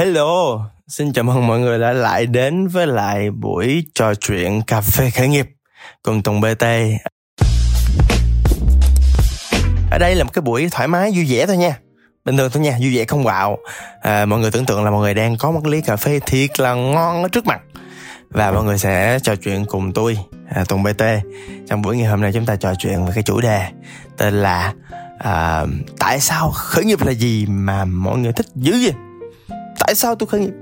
Hello, xin chào mừng mọi người đã lại đến với lại buổi trò chuyện cà phê khởi nghiệp cùng Tùng BT. Ở đây là một cái buổi thoải mái vui vẻ thôi nha. Bình thường thôi nha, vui vẻ không quạo. À, mọi người tưởng tượng là mọi người đang có một ly cà phê thiệt là ngon ở trước mặt. Và mọi người sẽ trò chuyện cùng tôi, à, Tùng BT. Trong buổi ngày hôm nay chúng ta trò chuyện về cái chủ đề tên là à, Tại sao khởi nghiệp là gì mà mọi người thích dữ vậy? Tại sao tôi khởi nghiệp?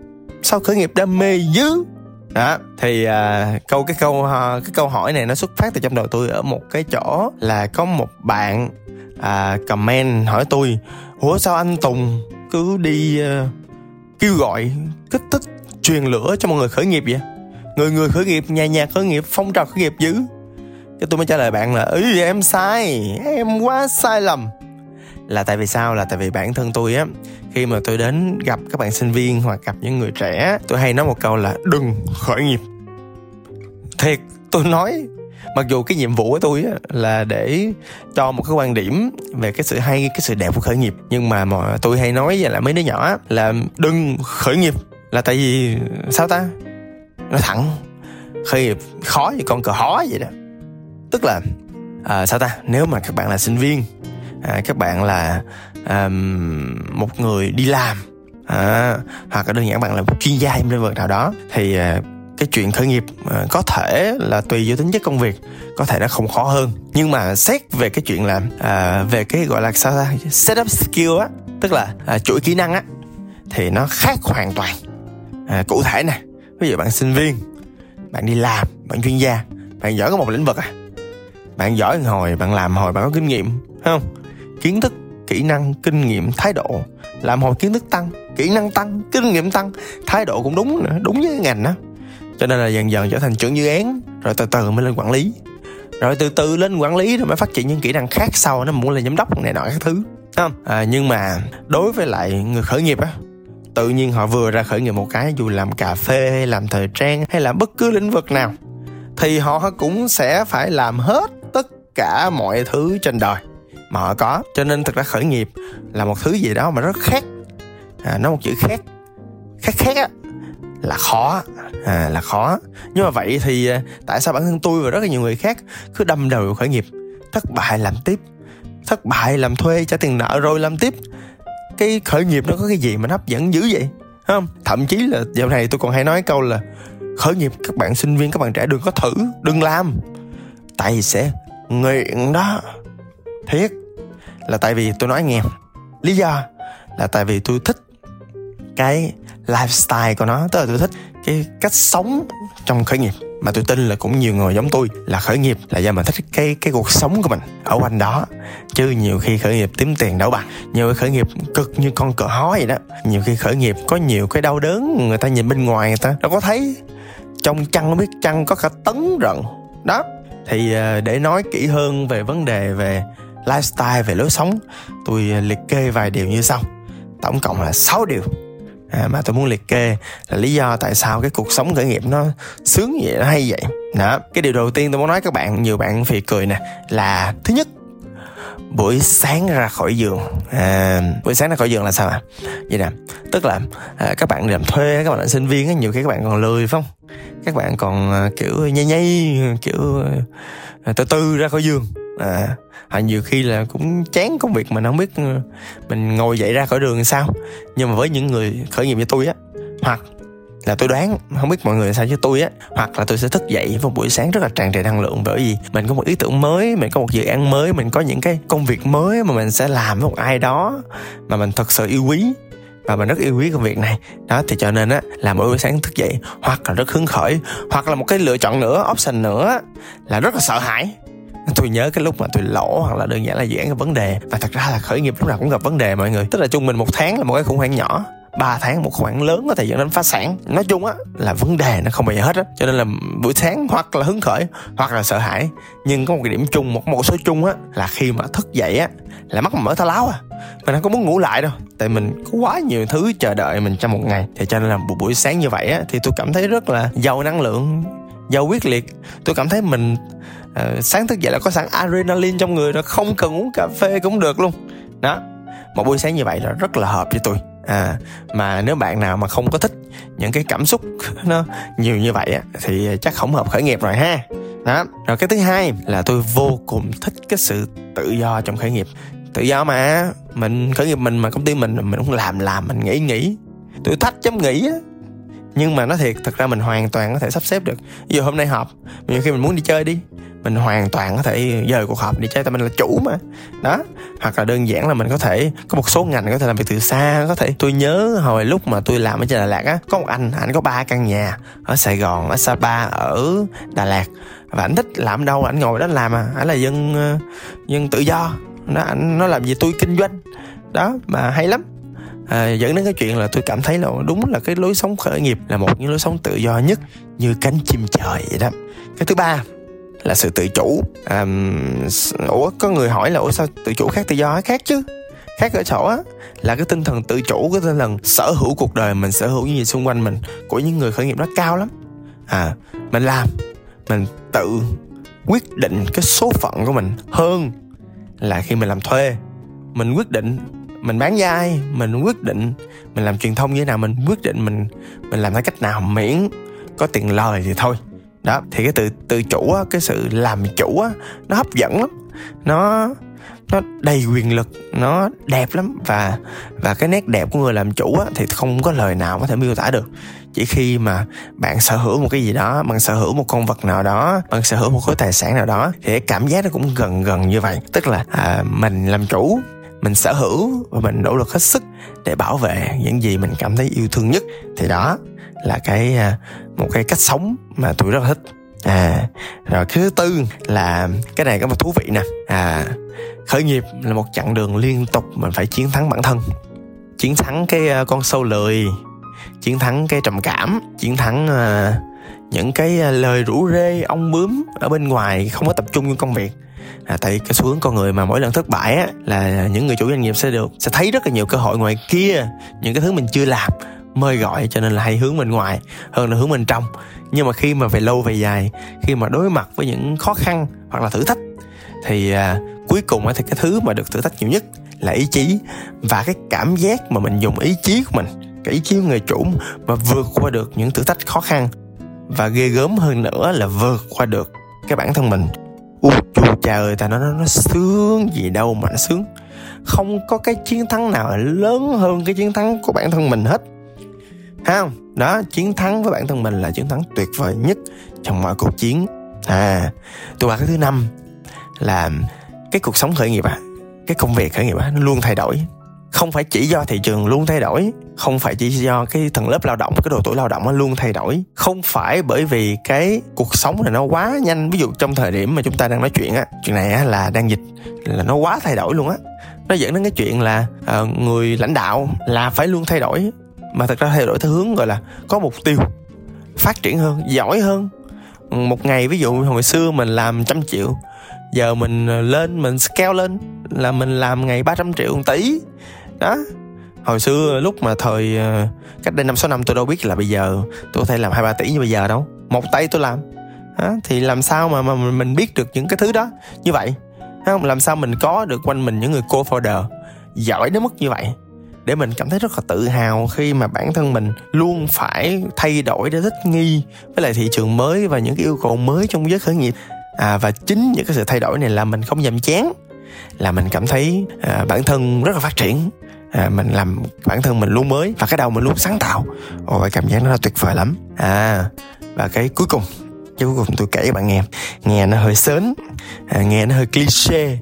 Sao khởi nghiệp đam mê dữ? Đó thì à, câu cái câu à, cái câu hỏi này nó xuất phát từ trong đầu tôi ở một cái chỗ là có một bạn à, comment hỏi tôi ủa sao anh tùng cứ đi uh, kêu gọi kích thích truyền lửa cho mọi người khởi nghiệp vậy? Người người khởi nghiệp nhà nhà khởi nghiệp phong trào khởi nghiệp dữ? Cái tôi mới trả lời bạn là ý em sai em quá sai lầm là tại vì sao? Là tại vì bản thân tôi á khi mà tôi đến gặp các bạn sinh viên hoặc gặp những người trẻ tôi hay nói một câu là đừng khởi nghiệp. Thiệt tôi nói mặc dù cái nhiệm vụ của tôi á, là để cho một cái quan điểm về cái sự hay cái sự đẹp của khởi nghiệp nhưng mà mà tôi hay nói với lại mấy đứa nhỏ là đừng khởi nghiệp. Là tại vì sao ta? Nó thẳng khởi nghiệp khó như con cờ hó vậy đó. Tức là à, sao ta? Nếu mà các bạn là sinh viên à, các bạn là um, một người đi làm. À, hoặc là đơn giản bạn là một chuyên gia trong lĩnh vực nào đó. Thì à, cái chuyện khởi nghiệp à, có thể là tùy vào tính chất công việc có thể nó không khó hơn. Nhưng mà xét về cái chuyện là à, về cái gọi là sao ta? Setup skill á tức là à, chuỗi kỹ năng á thì nó khác hoàn toàn. À, cụ thể nè ví dụ bạn sinh viên bạn đi làm bạn chuyên gia bạn giỏi có một lĩnh vực à. Bạn giỏi hồi bạn làm hồi bạn có kinh nghiệm không? Kiến thức kỹ năng kinh nghiệm thái độ. Làm hồi kiến thức tăng kỹ năng tăng kinh nghiệm tăng thái độ cũng đúng nữa đúng với cái ngành đó cho nên là dần dần trở thành trưởng dự án rồi từ từ mới lên quản lý. Rồi từ từ lên quản lý rồi mới phát triển những kỹ năng khác sau nó muốn là giám đốc này nọ các thứ không? À, nhưng mà đối với lại người khởi nghiệp á tự nhiên họ vừa ra khởi nghiệp một cái dù làm cà phê hay làm thời trang hay làm bất cứ lĩnh vực nào thì họ cũng sẽ phải làm hết tất cả mọi thứ trên đời mà họ có cho nên thực ra khởi nghiệp là một thứ gì đó mà rất khác. À, nó một chữ khác. Khác khác á là khó. À, là khó. Nhưng mà vậy thì à, tại sao bản thân tôi và rất là nhiều người khác cứ đâm đầu vào khởi nghiệp? Thất bại làm tiếp. Thất bại làm thuê trả tiền nợ rồi làm tiếp. Cái khởi nghiệp nó có cái gì mà nó hấp dẫn dữ vậy? Không? Thậm chí là dạo này tôi còn hay nói câu là khởi nghiệp các bạn sinh viên các bạn trẻ đừng có thử đừng làm. Tại vì sẽ nghiện đó thiệt, là tại vì tôi nói nghe lý do là tại vì tôi thích cái lifestyle của nó, tức là tôi thích cái cách sống trong khởi nghiệp. Mà tôi tin là cũng nhiều người giống tôi là khởi nghiệp, là do mình thích cái cái cuộc sống của mình ở quanh đó. Chứ nhiều khi khởi nghiệp kiếm tiền đâu bằng nhiều khi khởi nghiệp cực như con cờ hói vậy đó. Nhiều khi khởi nghiệp có nhiều cái đau đớn, người ta nhìn bên ngoài người ta đâu có thấy. Trong chăn biết chăn có cả tấn rận. Đó, thì ờ, để nói kỹ hơn về vấn đề về lifestyle về lối sống. Tôi à, liệt kê vài điều như sau. Tổng cộng là 6 điều à, mà tôi muốn liệt kê là lý do tại sao cái cuộc sống khởi nghiệp nó sướng vậy nó hay vậy. Đó cái điều đầu tiên tôi muốn nói các bạn nhiều bạn phì cười nè là thứ nhất buổi sáng ra khỏi giường à, buổi sáng ra khỏi giường là sao ạ? À? vậy nè tức là à, các bạn làm thuê các bạn là sinh viên á nhiều khi các bạn còn lười phải không? Các bạn còn à, kiểu nhây nhây kiểu à, từ từ ra khỏi giường à, à nhiều khi là cũng chán công việc mình không biết ừ, mình ngồi dậy ra khỏi đường sao. Nhưng mà với những người khởi nghiệp như tôi á hoặc là tôi đoán không biết mọi người sao chứ tôi á hoặc là tôi sẽ thức dậy vào buổi sáng rất là tràn trề năng lượng bởi vì mình có một ý tưởng mới mình có một dự án mới mình có những cái công việc mới mà mình sẽ làm với một ai đó mà mình thật sự yêu quý và mình rất yêu quý công việc này. Đó thì cho nên á là mỗi buổi sáng thức dậy hoặc là rất hứng khởi hoặc là một cái lựa chọn nữa option nữa là rất là sợ hãi tôi nhớ cái lúc mà tôi lỗ hoặc là đơn giản là dự án gặp vấn đề. Và thật ra là khởi nghiệp lúc nào cũng gặp vấn đề mọi người. Tức là trung bình một tháng là một cái khủng hoảng nhỏ. 3 tháng một khoản lớn có thể dẫn đến phá sản. Nói chung á, là vấn đề nó không bao giờ hết á. Cho nên là buổi sáng hoặc là hứng khởi, hoặc là sợ hãi. Nhưng có một cái điểm chung, một một số chung á, là khi mà thức dậy á, là mắt mình mở thao láo à. Mình không có muốn ngủ lại đâu. Tại mình có quá nhiều thứ chờ đợi mình trong một ngày. Thì cho nên là một buổi sáng như vậy á, thì tôi cảm thấy rất là giàu năng lượng, giàu quyết liệt. Tôi cảm thấy mình uh, sáng thức dậy là có sẵn adrenaline trong người rồi không cần uống cà phê cũng được luôn. Đó một buổi sáng như vậy là rất là hợp với tôi. À mà nếu bạn nào mà không có thích những cái cảm xúc nó nhiều như vậy á thì chắc không hợp khởi nghiệp rồi ha. Đó rồi cái thứ hai là tôi vô cùng thích cái sự tự do trong khởi nghiệp. Tự do mà mình khởi nghiệp mình mà công ty mình mình cũng làm làm mình nghĩ nghĩ. Tôi thách chấm nghĩ á nhưng mà nó thiệt, thật ra mình hoàn toàn có thể sắp xếp được. Ví dụ hôm nay họp nhiều khi mình muốn đi chơi đi, mình hoàn toàn có thể dời cuộc họp đi chơi, tại mình là chủ mà. Đó, hoặc là đơn giản là mình có thể, có một số ngành có thể làm việc từ xa, có thể tôi nhớ hồi lúc mà tôi làm ở trên Đà Lạt á, có một anh anh có ba căn nhà ở Sài Gòn, ở Sapa, ở Đà Lạt. Và anh thích làm đâu anh ngồi đó làm à anh là dân ờ, dân tự do. Nó anh nó làm gì tôi kinh doanh. Đó, mà hay lắm à, dẫn đến cái chuyện là tôi cảm thấy là đúng là cái lối sống khởi nghiệp là một những lối sống tự do nhất như cánh chim trời vậy đó. Cái thứ ba là sự tự chủ. À, ủa có người hỏi là ủa sao tự chủ khác tự do khác chứ. Khác ở chỗ á là cái tinh thần tự chủ cái tinh thần sở hữu cuộc đời mình sở hữu những gì xung quanh mình của những người khởi nghiệp nó cao lắm. À mình làm mình tự quyết định cái số phận của mình hơn là khi mình làm thuê. Mình quyết định mình bán dai mình quyết định mình làm truyền thông như thế nào? Mình quyết định mình mình làm theo cách nào? Miễn có tiền lời thì thôi. Đó thì cái tự tự chủ á cái sự làm chủ á nó hấp dẫn lắm. Nó nó đầy quyền lực nó đẹp lắm. Và và cái nét đẹp của người làm chủ á thì không có lời nào có thể miêu tả được. Chỉ khi mà bạn sở hữu một cái gì đó bạn sở hữu một con vật nào đó bạn sở hữu một khối tài sản nào đó thì cái cảm giác nó cũng gần gần như vậy. Tức là à, mình làm chủ mình sở hữu và mình nỗ lực hết sức để bảo vệ những gì mình cảm thấy yêu thương nhất. Thì đó là cái à, một cái cách sống mà tôi rất là thích. À rồi thứ tư là cái này có một thú vị nè. À khởi nghiệp là một chặng đường liên tục, mình phải chiến thắng bản thân. Chiến thắng cái à, con sâu lười, chiến thắng cái trầm cảm, chiến thắng à, những cái lời rủ rê, ong bướm ở bên ngoài không có tập trung vào công việc à, tại cái xu hướng con người mà mỗi lần thất bại á là những người chủ doanh nghiệp sẽ được sẽ thấy rất là nhiều cơ hội ngoài kia những cái thứ mình chưa làm mời gọi cho nên là hay hướng bên ngoài hơn là hướng bên trong. Nhưng mà khi mà về lâu về dài khi mà đối mặt với những khó khăn hoặc là thử thách thì à, cuối cùng thì cái thứ mà được thử thách nhiều nhất là ý chí và cái cảm giác mà mình dùng ý chí của mình cái ý chí của người chủ mà vượt qua được những thử thách khó khăn. Và ghê gớm hơn nữa là vượt qua được cái bản thân mình u ơi trời ta nói nó, nó sướng gì đâu mà nó sướng. Không có cái chiến thắng nào lớn hơn cái chiến thắng của bản thân mình hết. Ha không? Đó chiến thắng với bản thân mình là chiến thắng tuyệt vời nhất trong mọi cuộc chiến. À tôi bảo cái thứ năm là cái cuộc sống khởi nghiệp à. Cái công việc khởi nghiệp à nó luôn thay đổi không phải chỉ do thị trường luôn thay đổi không phải chỉ do cái tầng lớp lao động cái độ tuổi lao động nó luôn thay đổi. Không phải bởi vì cái cuộc sống này nó quá nhanh. Ví dụ trong thời điểm mà chúng ta đang nói chuyện á chuyện này á là đang dịch là nó quá thay đổi luôn á. Nó dẫn đến cái chuyện là uh, người lãnh đạo là phải luôn thay đổi mà thật ra thay đổi theo hướng gọi là có mục tiêu phát triển hơn giỏi hơn. Một ngày ví dụ hồi xưa mình làm trăm triệu giờ mình lên mình scale lên là mình làm ngày 300 triệu 1 tỷ đó. Hồi xưa lúc mà thời ờ, cách đây năm sáu năm tôi đâu biết là bây giờ tôi có thể làm hai ba tỷ như bây giờ đâu. Một tay tôi làm. Đó, thì làm sao mà mà mình biết được những cái thứ đó? Như vậy. Không làm sao mình có được quanh mình những người co-founder giỏi đến mức như vậy? Để mình cảm thấy rất là tự hào khi mà bản thân mình luôn phải thay đổi để thích nghi với lại thị trường mới và những cái yêu cầu mới trong giới khởi nghiệp. À, và chính những cái sự thay đổi này là mình không nhàm chán là mình cảm thấy à, bản thân rất là phát triển à, mình làm bản thân mình luôn mới và cái đầu mình luôn sáng tạo. Ôi cảm giác nó là tuyệt vời lắm. À và cái cuối cùng cái cuối cùng tôi kể cho bạn nghe. Nghe nó hơi sến à, nghe nó hơi cliché.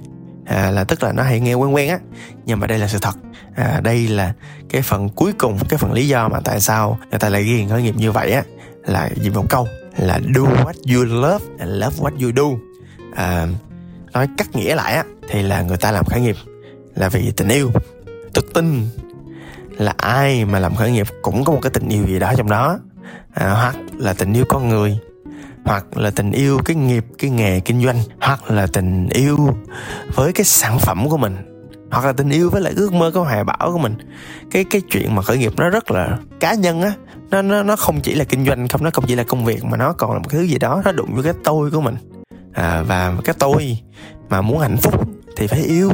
À, là tức là nó hay nghe quen quen á. Nhưng mà đây là sự thật. À, đây là cái phần cuối cùng cái phần lý do mà tại sao người ta lại ghi khởi nghiệp như vậy á. Là gì một câu là do what you love and love what you do à, nói cắt nghĩa lại á thì là người ta làm khởi nghiệp là vì tình yêu tôi tin là ai mà làm khởi nghiệp cũng có một cái tình yêu gì đó trong đó. À, hoặc là tình yêu con người hoặc là tình yêu cái nghiệp cái nghề kinh doanh hoặc là tình yêu với cái sản phẩm của mình hoặc là tình yêu với lại ước mơ cái hoài bão của mình. Cái cái chuyện mà khởi nghiệp nó rất là cá nhân á nó nó nó không chỉ là kinh doanh không nó không chỉ là công việc mà nó còn là một cái thứ gì đó nó đụng với cái tôi của mình. À, và cái tôi mà muốn hạnh phúc thì phải yêu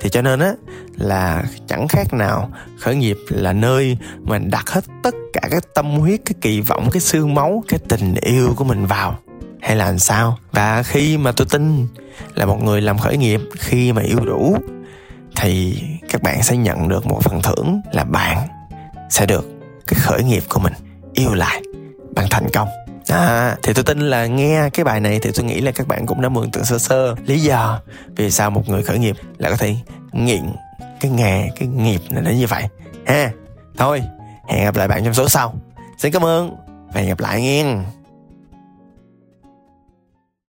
thì cho nên á, là chẳng khác nào khởi nghiệp là nơi mình đặt hết tất cả cái tâm huyết, cái kỳ vọng, cái xương máu, cái tình yêu của mình vào. Hay là làm sao? Và khi mà tôi tin là một người làm khởi nghiệp, khi mà yêu đủ, thì các bạn sẽ nhận được một phần thưởng là bạn sẽ được cái khởi nghiệp của mình yêu lại bằng thành công. À, thì tôi tin là nghe cái bài này thì tôi nghĩ là các bạn cũng đã mường tượng sơ sơ. Lý do vì sao một người khởi nghiệp là có thể nghiện cái nghề cái nghiệp này đến như vậy. Ha thôi hẹn gặp lại bạn trong số sau. Xin cảm ơn và hẹn gặp lại nghe.